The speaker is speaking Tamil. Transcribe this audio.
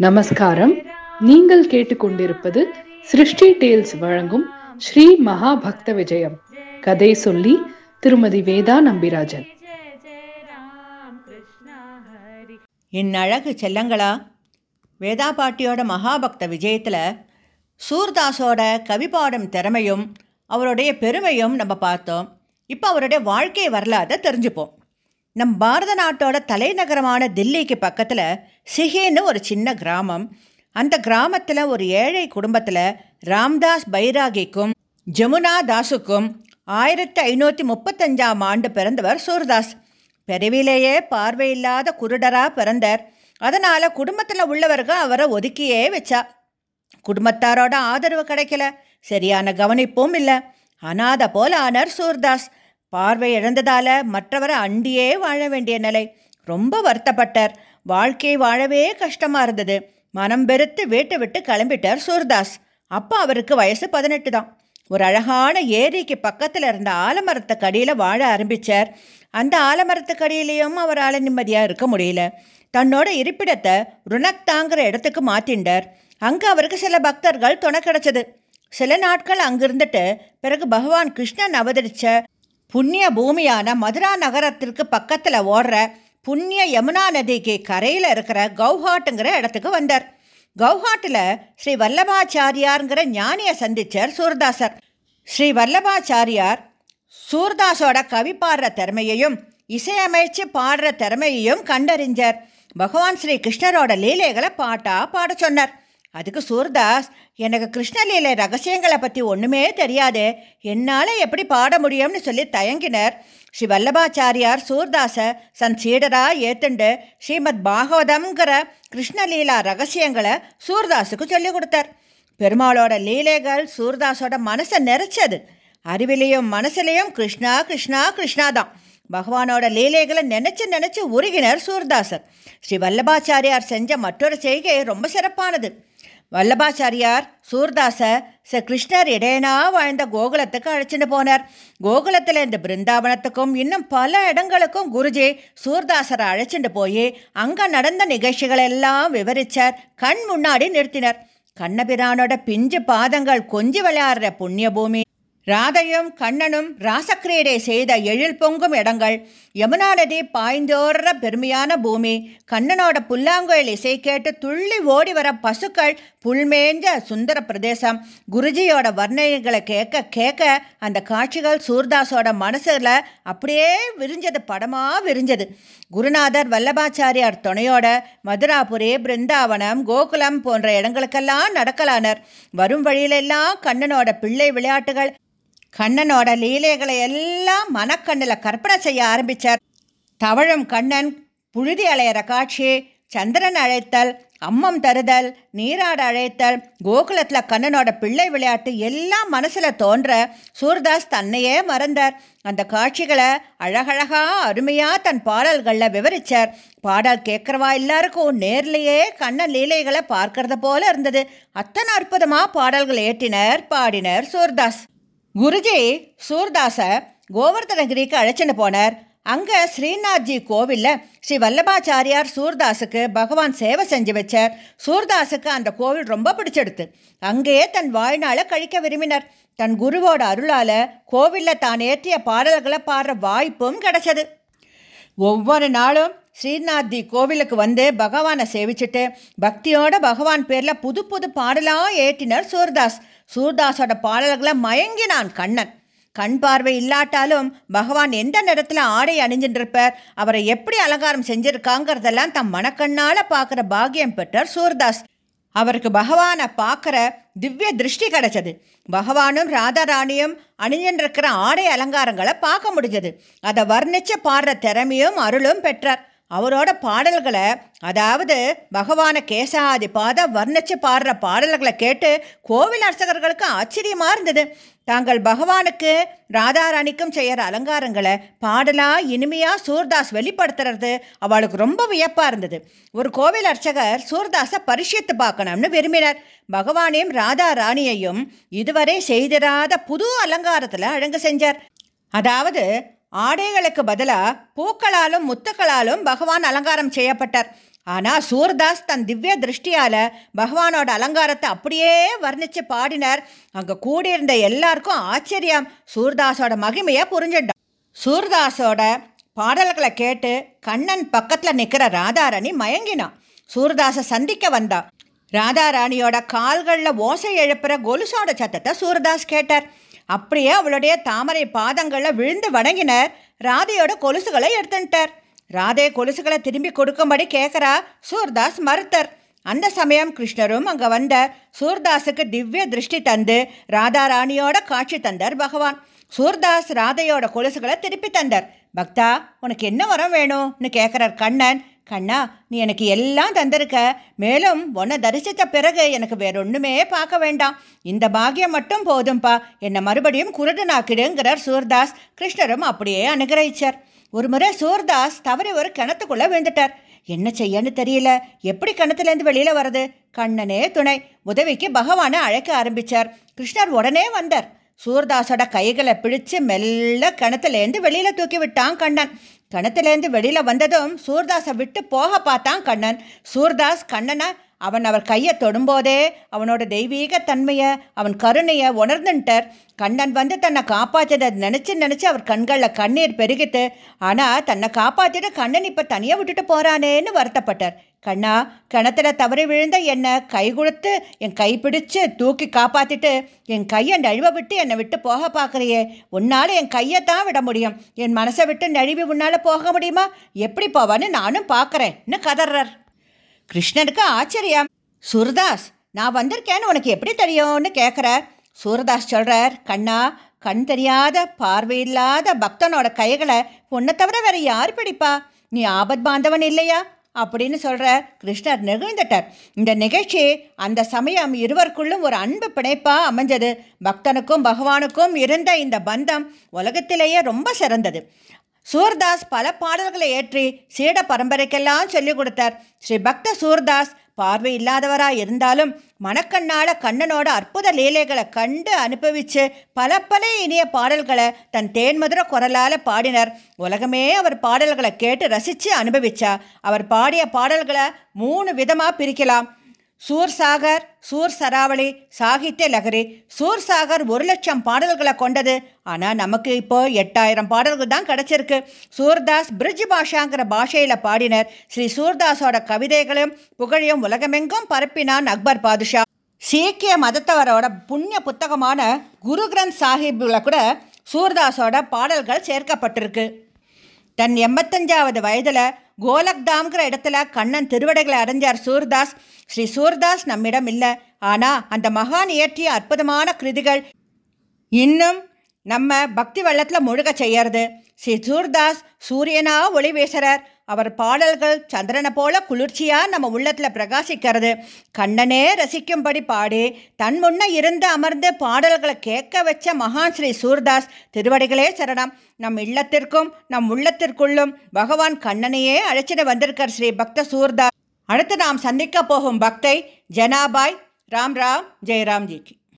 நமஸ்காரம். நீங்கள் கேட்டுக்கொண்டிருப்பது சிருஷ்டி டேல்ஸ் வழங்கும் ஸ்ரீ மகா பக்த விஜயம். கதை சொல்லி திருமதி வேதா நம்பிராஜன். என் அழகு செல்லங்களா வேதா பாட்டியோட மகாபக்த விஜயத்தில் சூர்தாஸோட கவி திறமையும் அவருடைய பெருமையும் நம்ம பார்த்தோம். இப்போ அவருடைய வாழ்க்கை வரலாற்றை தெரிஞ்சுப்போம். நம் பாரத நாட்டோட தலைநகரமான தில்லிக்கு பக்கத்தில் சிஹேன்னு ஒரு சின்ன கிராமம். அந்த கிராமத்தில் ஒரு ஏழை குடும்பத்தில் ராம்தாஸ் பைராகிக்கும் ஜமுனா தாஸுக்கும் ஆயிரத்தி ஐநூற்றி முப்பத்தஞ்சாம் ஆண்டு பிறந்தவர் சூர்தாஸ். பிறவிலேயே பார்வையில்லாத குருடராக பிறந்தார். அதனால் குடும்பத்தில் உள்ளவர்கள் அவரை ஒதுக்கியே வச்சா. குடும்பத்தாரோட ஆதரவு கிடைக்கல. சரியான கவனிப்பும் இல்லை. அனாத போல ஆனார் சூர்தாஸ். பார்வை இழந்ததால மற்றவரை அண்டியே வாழ வேண்டிய நிலை. ரொம்ப வருத்தப்பட்டார். வாழ்க்கை வாழவே கஷ்டமாக இருந்தது. மனம் பெருத்து வீட்டை விட்டு கிளம்பிட்டார் சூர்தாஸ். அப்போ அவருக்கு வயசு பதினெட்டு தான். ஒரு அழகான ஏரிக்கு பக்கத்தில் இருந்த ஆலமரத்துக்கு அடியில் வாழ ஆரம்பித்தார் அந்த ஆலமரத்துக்கு அடியிலையும் அவரால் நிம்மதியாக இருக்க முடியல. தன்னோட இருப்பிடத்தை ருணக்தாங்கிற இடத்துக்கு மாற்றிண்டார் அங்கே அவருக்கு சில பக்தர்கள் துணை கிடச்சது. சில நாட்கள் அங்கிருந்துட்டு பிறகு பகவான் கிருஷ்ணன் அவதரித்த புண்ணிய பூமியான மதுரா நகரத்திற்கு பக்கத்தில் ஓடுற புண்ணிய யமுனா நதிக்கு கரையில் இருக்கிற கௌஹாட்டுங்கிற இடத்துக்கு வந்தார். கௌஹாட்டில் ஸ்ரீ வல்லபாச்சாரியாருங்கிற ஞானியை சந்திச்சார் சூர்தாசர். ஸ்ரீ வல்லபாச்சாரியார் சூர்தாஸோட கவி பாடுற திறமையையும் இசையமைச்சு பாடுற திறமையையும் கண்டறிஞ்சார். பகவான் ஸ்ரீ கிருஷ்ணரோட லீலைகளை பாட்டாக பாட சொன்னார். அதுக்கு சூர்தாஸ் எனக்கு கிருஷ்ணலீலை ரகசியங்களை பற்றி ஒன்றுமே தெரியாது. என்னால் எப்படி பாட முடியும்னு சொல்லி தயங்கினர். ஸ்ரீ வல்லபாச்சாரியார் சூர்தாஸை சன் சீடராக ஏத்துண்டு ஸ்ரீமத் பாகவதம்ங்கிற கிருஷ்ணலீலா ரகசியங்களை சூர்தாஸுக்கு சொல்லிக் கொடுத்தார். பெருமாளோட லீலைகள் சூர்தாஸோட மனசை நிறைச்சது அறிவிலையும் மனசுலையும் கிருஷ்ணா கிருஷ்ணா கிருஷ்ணா தான். பகவானோட லீலைகளை நினச்சி நினச்சி உருகினர் சூர்தாசர். ஸ்ரீ வல்லபாச்சாரியார் செஞ்ச மற்றொரு செய்கை ரொம்ப சிறப்பானது. வல்லபாச்சாரியார் சூர்தாச ச கிருஷ்ணர் இடையனா வாழ்ந்த கோகுலத்துக்கு அழைச்சிட்டு போனார். கோகுலத்தில் இந்த பிருந்தாவனத்துக்கும் இன்னும் பல இடங்களுக்கும் குருஜி சூர்தாசரை அழைச்சிட்டு போய் அங்கே நடந்த நிகழ்ச்சிகள் எல்லாம் விவரிச்சார் கண் முன்னாடி நிறுத்தினர். கண்ணபிரானோட பிஞ்சு பாதங்கள் கொஞ்சி விளையாடுற புண்ணிய பூமி ராதையும் கண்ணனும் ராசக்கிரீடை செய்த எழில் பொங்கும் இடங்கள் யமுனா நதி பாய்ந்தோடுற பெருமையான பூமி கண்ணனோட புல்லாங்குழல் இசை கேட்டு துள்ளி ஓடி வர பசுக்கள் புல்மேஞ்ச சுந்தர பிரதேசம். குருஜியோட வர்ணனைகளை கேட்க கேட்க அந்த காட்சிகள் சூர்தாஸோட மனசில் அப்படியே விரிஞ்சது படமாக விரிஞ்சது. குருநாதர் வல்லபாச்சாரியார் துணையோட மதுராபுரி பிருந்தாவனம் கோகுலம் போன்ற இடங்களுக்கெல்லாம் நடக்கலானர். வரும் வழியிலெல்லாம் கண்ணனோட பிள்ளை விளையாட்டுகள் கண்ணனோட லீலைகளை எல்லாம் மனக்கண்ணில் கற்பனை செய்ய ஆரம்பித்தார் தவழும் கண்ணன் புழுதி அலையிற காட்சி சந்திரன் அழைத்தல் அம்மம் தருதல் நீராட அழைத்தல் கோகுலத்தில் கண்ணனோட பிள்ளை விளையாட்டு எல்லாம் மனசில் தோன்ற சூர்தாஸ் தன்னையே மறந்தார். அந்த காட்சிகளை அழகழகா அருமையாக தன் பாடல்களில் விவரித்தார் பாடல் கேட்குறவா எல்லாருக்கும் நேர்லேயே கண்ணன் லீலைகளை பார்க்கறது போல இருந்தது. அத்தனை அற்புதமாக பாடல்கள் ஏற்றினர் பாடினர் சூர்தாஸ். குருஜி சூர்தாஸை கோவர்தனகிரிக்கு அழைச்சின்னு போனார். அங்கே ஸ்ரீநாத்ஜி கோவிலில் ஸ்ரீ வல்லபாச்சாரியார் சூர்தாஸுக்கு பகவான் சேவை செஞ்சு வச்சார். சூர்தாஸுக்கு அந்த கோவில் ரொம்ப பிடிச்செடுத்து. அங்கேயே தன் வாழ்நாளை கழிக்க விரும்பினர். தன் குருவோட அருளால் கோவிலில் தான் ஏற்றிய பாடல்களை பாடுற வாய்ப்பும் கிடைச்சது. ஒவ்வொரு நாளும் ஸ்ரீநாத்தி கோவிலுக்கு வந்து பகவானை சேவிச்சுட்டு பக்தியோட பகவான் பேரில் புது புது பாடலாக ஏற்றினர் சூர்தாஸ். சூர்தாஸோட பாடல்களை மயங்கினான் கண்ணன். கண் பார்வை இல்லாட்டாலும் பகவான் எந்த நேரத்தில் ஆடை அணிஞ்சின்றிருப்பார் அவரை எப்படி அலங்காரம் செஞ்சிருக்காங்கிறதெல்லாம் தம் மனக்கண்ணால் பார்க்குற பாக்கியம் பெற்றார் சூர்தாஸ். அவருக்கு பகவானை பார்க்குற திவ்ய திருஷ்டி கிடைச்சது. பகவானும் ராதாராணியும் அணிஞ்சின்றிருக்கிற ஆடை அலங்காரங்களை பார்க்க முடிஞ்சது. அதை வர்ணித்து பாடுற திறமையும் அருளும் பெற்றார். அவரோட பாடல்களை அதாவது பகவான கேசாதி பாத வர்ணிச்சு பாடுற பாடல்களை கேட்டு கோவில் அர்ச்சகர்களுக்கு ஆச்சரியமாக இருந்தது. தாங்கள் பகவானுக்கு ராதாராணிக்கும் செய்கிற அலங்காரங்களை பாடலா இனிமையாக சூர்தாஸ் வெளிப்படுத்துறது அவளுக்கு ரொம்ப வியப்பாக இருந்தது. ஒரு கோவில் அர்ச்சகர் சூர்தாஸை பரிசித்து பார்க்கணும்னு விரும்பினார். பகவானையும் ராதா ராணியையும் இதுவரை செய்திராத புது அலங்காரத்தில் அழகு செஞ்சார். அதாவது ஆடைகளுக்கு பதிலாக பூக்களாலும் முத்துக்களாலும் பகவான் அலங்காரம் செய்யப்பட்டார். ஆனால் சூர்தாஸ் தன் திவ்ய திருஷ்டியால் பகவானோட அலங்காரத்தை அப்படியே வர்ணித்து பாடினார். அங்கே கூடியிருந்த எல்லாருக்கும் ஆச்சரியம். சூர்தாஸோட மகிமையை புரிஞ்சுட்டான் சூர்தாஸோட பாடல்களை கேட்டு கண்ணன் பக்கத்தில் நிற்கிற ராதாராணி மயங்கினான். சூர்தாஸை சந்திக்க வந்தான். ராதாராணியோட கால்களில் ஓசை எழுப்புற கொலுசோட சத்தத்தை சூர்தாஸ் கேட்டார். அப்படியே அவளுடைய தாமரை பாதங்களில் விழுந்து வணங்கினர். ராதையோட கொலுசுகளை எடுத்துட்டார் ராதே கொலுசுகளை திரும்பி கொடுக்கும்படி கேட்குறா சூர்தாஸ் மறுத்தர். அந்த சமயம் கிருஷ்ணரும் அங்கே வந்த சூர்தாஸுக்கு திவ்ய திருஷ்டி தந்து ராதா ராணியோட காட்சி தந்தார் பகவான். சூர்தாஸ் ராதையோட கொலுசுகளை திருப்பி தந்தார். பக்தா உனக்கு என்ன வரம் வேணும்னு கேட்குறார் கண்ணன். கண்ணா நீ எனக்கு எல்லாம் தந்திருக்க. மேலும் உன்னை தரிசித்த பிறகு எனக்கு வேற ஒன்றுமே பார்க்க வேண்டாம். இந்த பாகியம் மட்டும் போதும்பா. என்னை மறுபடியும் குருடனாக்கிடுங்கிறார் சூர்தாஸ். கிருஷ்ணரும் அப்படியே அனுகிரகிச்சார். ஒரு முறை சூர்தாஸ் தவறி ஒரு கிணத்துக்குள்ளே விழுந்துட்டார். என்ன செய்யன்னு தெரியல. எப்படி கிணத்துலேருந்து வெளியில் வருது கண்ணனே துணை. உதவிக்கு பகவானை அழைக்க ஆரம்பிச்சார். கிருஷ்ணர் உடனே வந்தார். சூர்தாஸோட கைகளை பிடிச்சு மெல்ல கிணத்துலேருந்து வெளியில் தூக்கி விட்டான் கண்ணன். கிணத்துலேருந்து வெளியில் வந்ததும் சூர்தாஸை விட்டு போக பார்த்தான் கண்ணன். சூர்தாஸ் கண்ணனை அவன் அவர் கையை தொடும்போதே அவனோட தெய்வீக தன்மையை அவன் கருணையை உணர்ந்துட்டார் கண்ணன் வந்து தன்னை காப்பாற்றதை நினச்சி நினச்சி அவர் கண்களில் கண்ணீர் பெருகிட்டு ஆனால் தன்னை காப்பாற்றிட்டு கண்ணன் இப்போ தனியாக விட்டுட்டு போகிறானேன்னு வருத்தப்பட்டார். கண்ணா கிணத்துல தவறி விழுந்த என்னை கை கொடுத்து என் கை பிடிச்சு தூக்கி காப்பாற்றிட்டு என் கையை நழுவ விட்டு என்னை விட்டு போக பார்க்குறியே. உன்னால் என் கையை தான் விட முடியும். என் மனசை விட்டு நழுவி உன்னால் போக முடியுமா? எப்படி போவான்னு நானும் பார்க்குறேன்னு கதறார் கிருஷ்ணனுக்கு ஆச்சரியம். சுரதாஸ் நான் வந்திருக்கேன்னு உனக்கு எப்படி தெரியும்னு கேட்குறார் சூரதாஸ் சொல்கிறார் கண்ணா கண் தெரியாத பார்வையில்லாத பக்தனோட கைகளை உன்னை தவிர வேறு யார் பிடிப்பா? நீ ஆபத் பாந்தவன் இல்லையா? அப்படின்னு சொல்கிற கிருஷ்ணர் நெகிழ்ந்துட்டார். இந்த நிகழ்ச்சி அந்த சமயம் இருவருக்குள்ளும் ஒரு அன்பு பிணைப்பாக அமைஞ்சது. பக்தனுக்கும் பகவானுக்கும் இருந்த இந்த பந்தம் உலகத்திலேயே ரொம்ப சிறந்தது. சூர்தாஸ் பல பாடல்களை ஏற்றி சீட பரம்பரைக்கெல்லாம் சொல்லிக் கொடுத்தார். ஸ்ரீ பக்த சூர்தாஸ் பார்வை இல்லாதவராக இருந்தாலும் மணக்கண்ணால் கண்ணனோட அற்புத லீலைகளை கண்டு அனுபவித்து பல பல இனிய பாடல்களை தன் தேன்மதுர குரலால் பாடினர். உலகமே அவர் பாடல்களை கேட்டு ரசித்து அனுபவிச்சா. அவர் பாடிய பாடல்களை மூணு விதமாக பிரிக்கலாம். சூர் சாகர் சூர் சராவளி சாகித்ய லகரி சூர் சாகர் ஒரு லட்சம் பாடல்களை கொண்டது. ஆனால் நமக்கு இப்போ எட்டாயிரம் பாடல்கள் தான் கிடச்சிருக்கு. சூர்தாஸ் பிரிட்ஜ் பாஷாங்கிற பாஷையில் பாடினர் ஸ்ரீ சூர்தாஸோட கவிதைகளையும் புகழையும் உலகமெங்கும் பரப்பினான் அக்பர் பாதுஷா. சீக்கிய மதத்தவரோட புண்ணிய புத்தகமான குரு கிரந்த் சாஹிப்பில் கூட சூர்தாஸோட பாடல்கள் சேர்க்கப்பட்டிருக்கு. தன் எண்பத்தஞ்சாவது வயதில் கோலக்தாம்ங்கிற இடத்துல கண்ணன் திருவடைகளை அடைஞ்சார் சூர்தாஸ். ஸ்ரீ சூர்தாஸ் நம்மிடம் இல்லை. ஆனால் அந்த மகான் இயற்றிய அற்புதமான கிருதிகள் இன்னும் நம்ம பக்தி வெள்ளத்தில் முழுக செய்யறது. ஸ்ரீ சூர்தாஸ் சூரியனா ஒளி வீசுறார். அவர் பாடல்கள் சந்திரனை போல குளிர்ச்சியாக நம்ம உள்ளத்தில் பிரகாசிக்கிறது. கண்ணனே ரசிக்கும்படி பாடி. தன் முன்ன இருந்து அமர்ந்து பாடல்களை கேட்க வச்ச மகான் ஸ்ரீ சூர்தாஸ் திருவடிகளே சரணம். நம் இல்லத்திற்கும் நம் உள்ளத்திற்குள்ளும் பகவான் கண்ணனையே அழைச்சிட்டு வந்திருக்கார் ஸ்ரீ பக்த சூர்தாஸ். அடுத்து நாம் சந்திக்க போகும் பக்தை ஜனாபாய். ராம் ராம் ஜெயராம்ஜிக்கு